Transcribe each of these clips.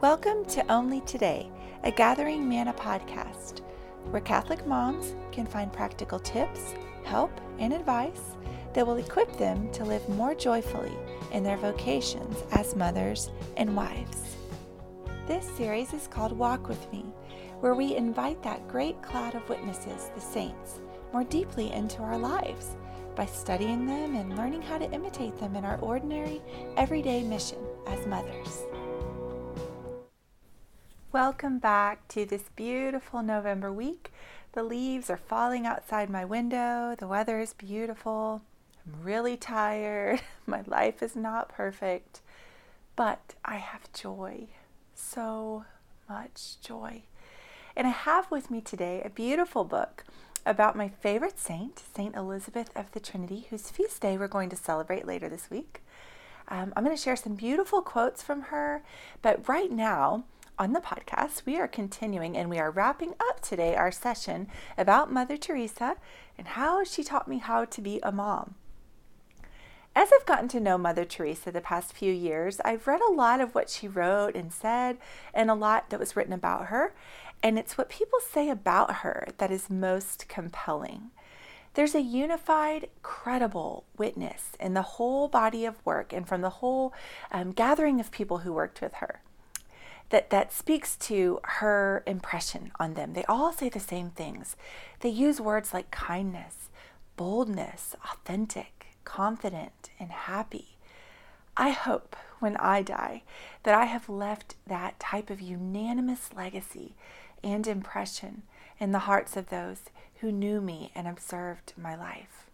Welcome to Only Today, a Gathering Manna podcast, where Catholic moms can find practical tips, help, and advice that will equip them to live more joyfully in their vocations as mothers and wives. This series is called Walk With Me, where we invite that great cloud of witnesses, the saints, more deeply into our lives by studying them and learning how to imitate them in our ordinary, everyday mission as mothers. Welcome back to this beautiful November week. The leaves are falling outside my window. The weather is beautiful. I'm really tired. My life is not perfect, but I have joy. So much joy. And I have with me today a beautiful book about my favorite saint, Saint Elizabeth of the Trinity, whose feast day we're going to celebrate later this week. Um, I'm going to share some beautiful quotes from her, but right now, on the podcast, we are continuing and we are wrapping up today our session about Mother Teresa and how she taught me how to be a mom. As I've gotten to know Mother Teresa the past few years, I've read a lot of what she wrote and said, and a lot that was written about her, and it's what people say about her that is most compelling. There's a unified, credible witness in the whole body of work and from the whole um, gathering of people who worked with her that that speaks to her impression on them. They all say the same things. They use words like kindness, boldness, authentic, confident, and happy. I hope when I die that I have left that type of unanimous legacy and impression in the hearts of those who knew me and observed my life.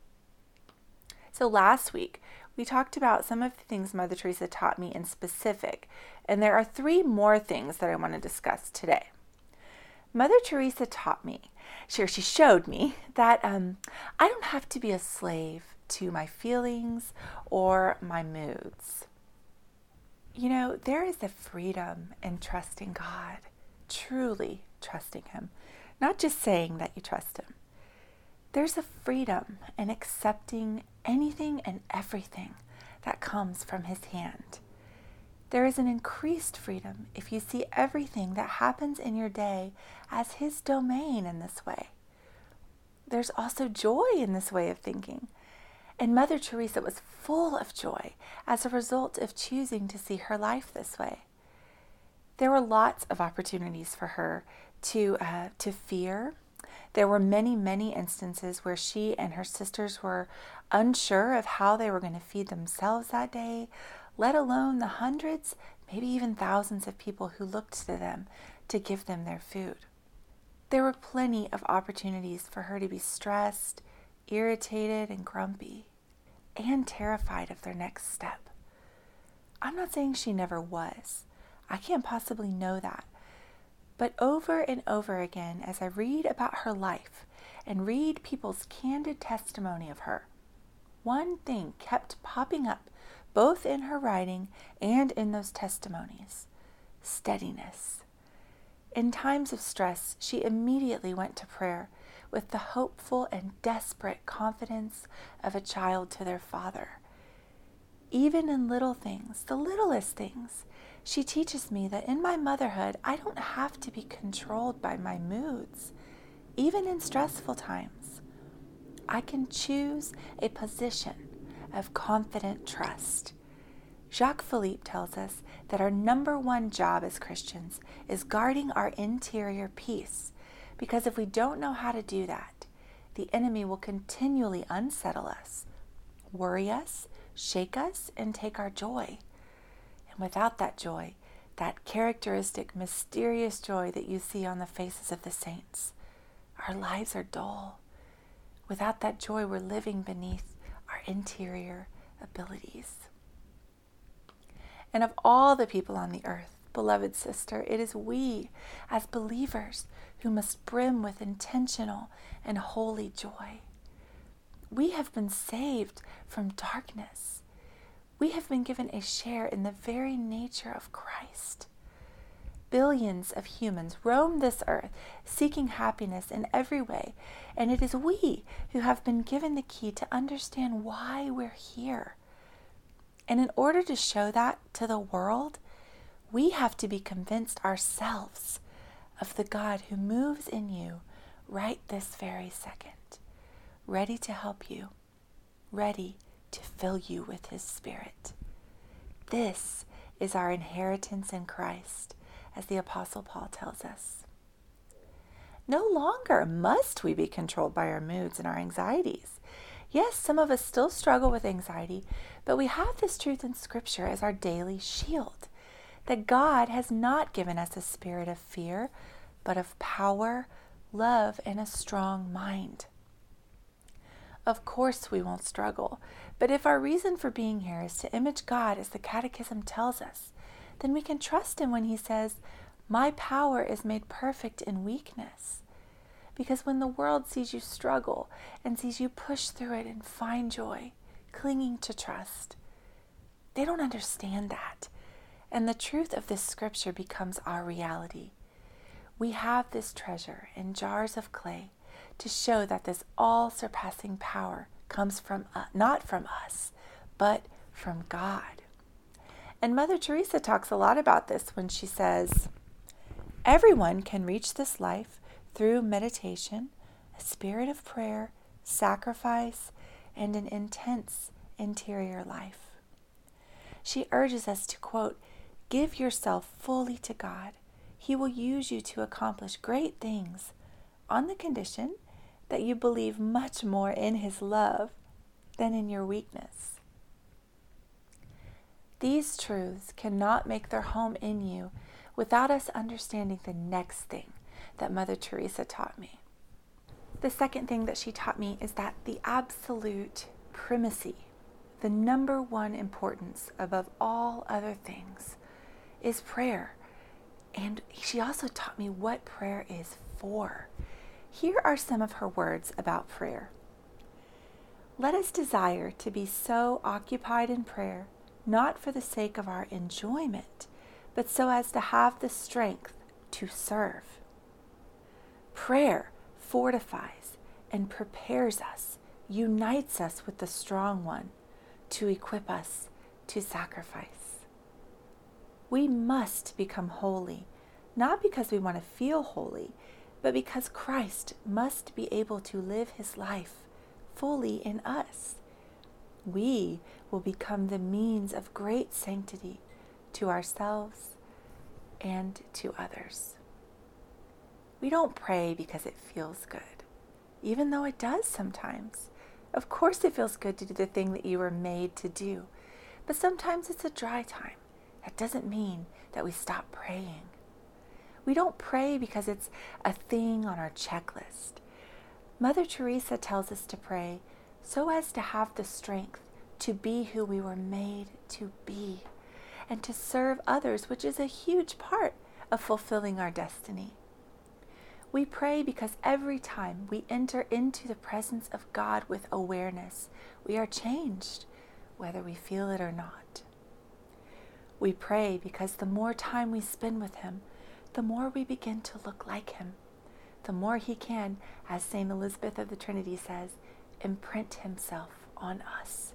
So last week, we talked about some of the things Mother Teresa taught me in specific, and there are three more things that I want to discuss today. Mother Teresa taught me, sure, she showed me that um, I don't have to be a slave to my feelings or my moods. You know, there is a freedom in trusting God, truly trusting Him, not just saying that you trust Him. There's a freedom in accepting anything and everything that comes from His hand. There is an increased freedom if you see everything that happens in your day as His domain in this way. There's also joy in this way of thinking. And Mother Teresa was full of joy as a result of choosing to see her life this way. There were lots of opportunities for her to, uh, to fear there were many, many instances where she and her sisters were unsure of how they were going to feed themselves that day, let alone the hundreds, maybe even thousands of people who looked to them to give them their food. There were plenty of opportunities for her to be stressed, irritated, and grumpy, and terrified of their next step. I'm not saying she never was. I can't possibly know that. But over and over again, as I read about her life and read people's candid testimony of her, one thing kept popping up both in her writing and in those testimonies steadiness. In times of stress, she immediately went to prayer with the hopeful and desperate confidence of a child to their father. Even in little things, the littlest things, she teaches me that in my motherhood, I don't have to be controlled by my moods, even in stressful times. I can choose a position of confident trust. Jacques Philippe tells us that our number one job as Christians is guarding our interior peace, because if we don't know how to do that, the enemy will continually unsettle us, worry us, shake us, and take our joy. And without that joy, that characteristic, mysterious joy that you see on the faces of the saints, our lives are dull. Without that joy, we're living beneath our interior abilities. And of all the people on the earth, beloved sister, it is we as believers who must brim with intentional and holy joy. We have been saved from darkness we have been given a share in the very nature of Christ. Billions of humans roam this earth seeking happiness in every way, and it is we who have been given the key to understand why we're here. And in order to show that to the world, We have to be convinced ourselves of the God who moves in you right this very second, ready to help you, ready to fill you with His Spirit. This is our inheritance in Christ, as the Apostle Paul tells us. No longer must we be controlled by our moods and our anxieties. Yes, some of us still struggle with anxiety, but we have this truth in Scripture as our daily shield that God has not given us a spirit of fear, but of power, love, and a strong mind. Of course, we won't struggle, but if our reason for being here is to image God as the Catechism tells us, then we can trust Him when He says, My power is made perfect in weakness. Because when the world sees you struggle and sees you push through it and find joy, clinging to trust, they don't understand that. And the truth of this scripture becomes our reality. We have this treasure in jars of clay to show that this all surpassing power comes from uh, not from us, but from God. And Mother Teresa talks a lot about this when she says, Everyone can reach this life through meditation, a spirit of prayer, sacrifice, and an intense interior life. She urges us to quote, Give yourself fully to God. He will use you to accomplish great things on the condition that you believe much more in His love than in your weakness. These truths cannot make their home in you without us understanding the next thing that Mother Teresa taught me. The second thing that she taught me is that the absolute primacy, the number one importance above all other things, is prayer. And she also taught me what prayer is for. Here are some of her words about prayer. Let us desire to be so occupied in prayer, not for the sake of our enjoyment, but so as to have the strength to serve. Prayer fortifies and prepares us, unites us with the strong one to equip us to sacrifice. We must become holy, not because we want to feel holy, but because Christ must be able to live his life fully in us. We will become the means of great sanctity to ourselves and to others. We don't pray because it feels good, even though it does sometimes. Of course, it feels good to do the thing that you were made to do, but sometimes it's a dry time. That doesn't mean that we stop praying. We don't pray because it's a thing on our checklist. Mother Teresa tells us to pray so as to have the strength to be who we were made to be and to serve others, which is a huge part of fulfilling our destiny. We pray because every time we enter into the presence of God with awareness, we are changed, whether we feel it or not. We pray because the more time we spend with Him, the more we begin to look like him, the more he can, as St. Elizabeth of the Trinity says, imprint himself on us.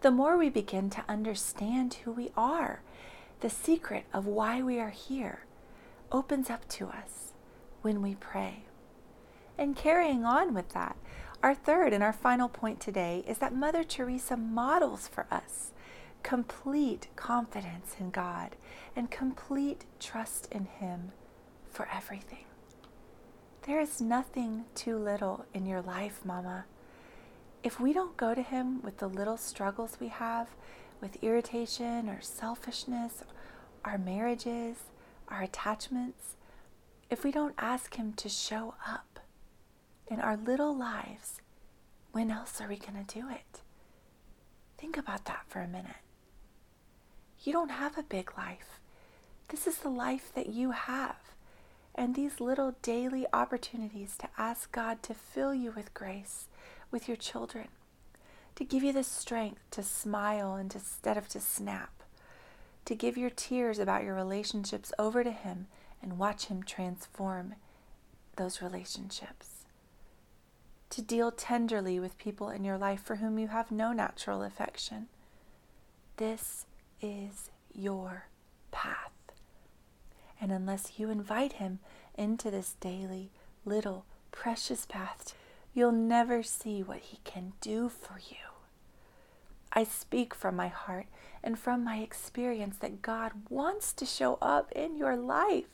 The more we begin to understand who we are, the secret of why we are here opens up to us when we pray. And carrying on with that, our third and our final point today is that Mother Teresa models for us complete confidence in God and complete trust in Him for everything. There is nothing too little in your life, Mama. If we don't go to Him with the little struggles we have, with irritation or selfishness, our marriages, our attachments, if we don't ask Him to show up in our little lives, when else are we going to do it? Think about that for a minute. You don't have a big life. This is the life that you have. And these little daily opportunities to ask God to fill you with grace with your children, to give you the strength to smile instead of to snap, to give your tears about your relationships over to Him and watch Him transform those relationships, to deal tenderly with people in your life for whom you have no natural affection. This is your path. And unless you invite Him into this daily, little, precious path, you'll never see what He can do for you. I speak from my heart and from my experience that God wants to show up in your life.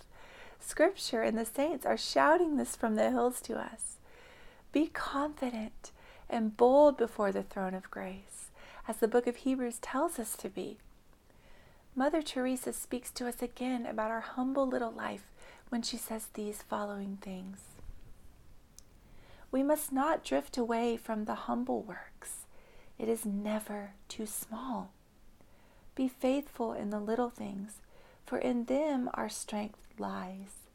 Scripture and the saints are shouting this from the hills to us. Be confident and bold before the throne of grace, as the book of Hebrews tells us to be. Mother Teresa speaks to us again about our humble little life when she says these following things. We must not drift away from the humble works. It is never too small. Be faithful in the little things, for in them our strength lies.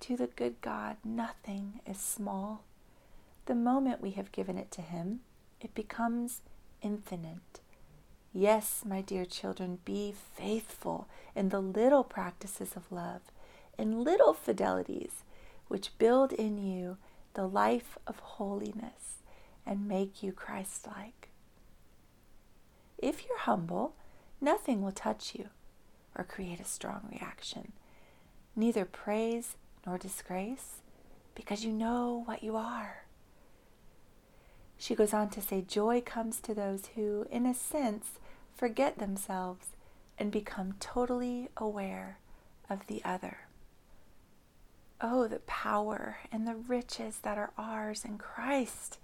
To the good God, nothing is small. The moment we have given it to Him, it becomes infinite. Yes, my dear children, be faithful in the little practices of love, in little fidelities, which build in you the life of holiness and make you Christ like. If you're humble, nothing will touch you or create a strong reaction, neither praise nor disgrace, because you know what you are. She goes on to say, Joy comes to those who, in a sense, forget themselves and become totally aware of the other. Oh, the power and the riches that are ours in Christ.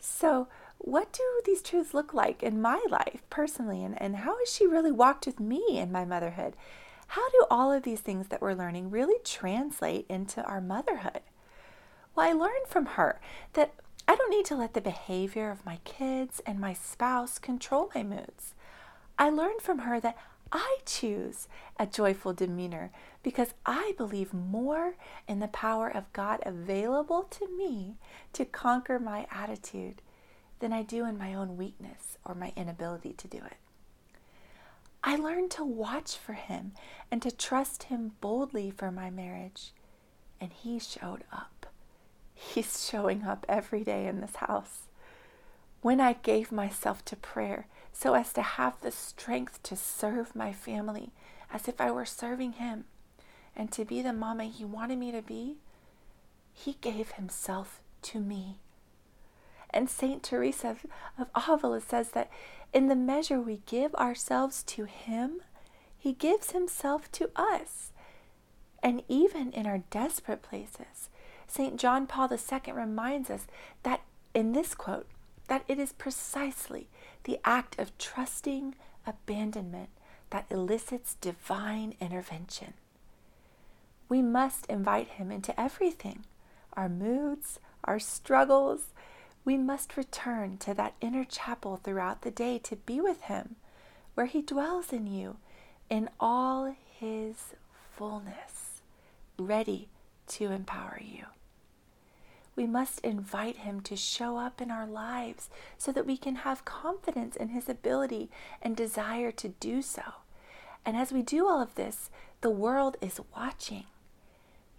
So, what do these truths look like in my life personally? And, and how has she really walked with me in my motherhood? How do all of these things that we're learning really translate into our motherhood? Well, I learned from her that I don't need to let the behavior of my kids and my spouse control my moods. I learned from her that I choose a joyful demeanor because I believe more in the power of God available to me to conquer my attitude than I do in my own weakness or my inability to do it. I learned to watch for Him and to trust Him boldly for my marriage, and He showed up. He's showing up every day in this house. When I gave myself to prayer, so as to have the strength to serve my family as if I were serving Him and to be the mama He wanted me to be, He gave Himself to me. And Saint Teresa of Avila says that in the measure we give ourselves to Him, He gives Himself to us. And even in our desperate places, St. John Paul II reminds us that in this quote, that it is precisely the act of trusting abandonment that elicits divine intervention. We must invite Him into everything our moods, our struggles. We must return to that inner chapel throughout the day to be with Him, where He dwells in you in all His fullness, ready to empower you. We must invite Him to show up in our lives so that we can have confidence in His ability and desire to do so. And as we do all of this, the world is watching.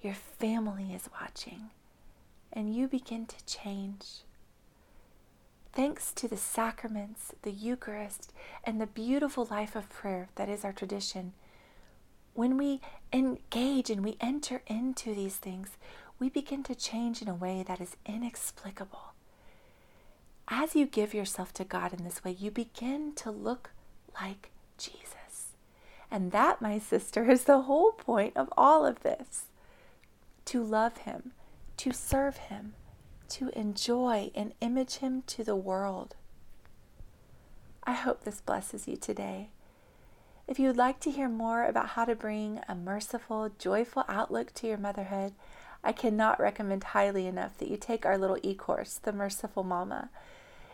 Your family is watching. And you begin to change. Thanks to the sacraments, the Eucharist, and the beautiful life of prayer that is our tradition, when we engage and we enter into these things, we begin to change in a way that is inexplicable. As you give yourself to God in this way, you begin to look like Jesus. And that, my sister, is the whole point of all of this to love Him, to serve Him, to enjoy and image Him to the world. I hope this blesses you today. If you would like to hear more about how to bring a merciful, joyful outlook to your motherhood, I cannot recommend highly enough that you take our little e course, The Merciful Mama.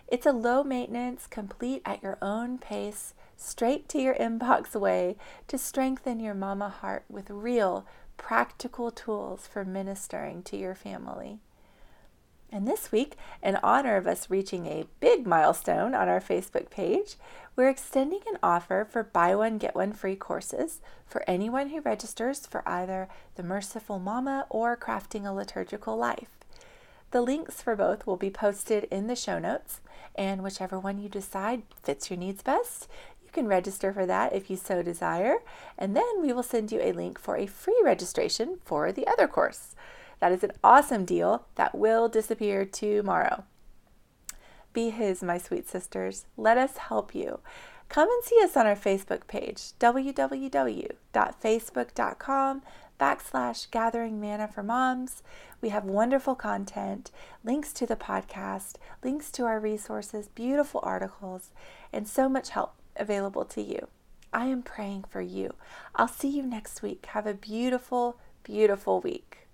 It's a low maintenance, complete at your own pace, straight to your inbox way to strengthen your mama heart with real, practical tools for ministering to your family. And this week, in honor of us reaching a big milestone on our Facebook page, we're extending an offer for buy one, get one free courses for anyone who registers for either the Merciful Mama or Crafting a Liturgical Life. The links for both will be posted in the show notes, and whichever one you decide fits your needs best, you can register for that if you so desire, and then we will send you a link for a free registration for the other course. That is an awesome deal that will disappear tomorrow. Be His, my sweet sisters. Let us help you. Come and see us on our Facebook page, www.facebook.com backslash gathering manna for moms. We have wonderful content, links to the podcast, links to our resources, beautiful articles, and so much help available to you. I am praying for you. I'll see you next week. Have a beautiful, beautiful week.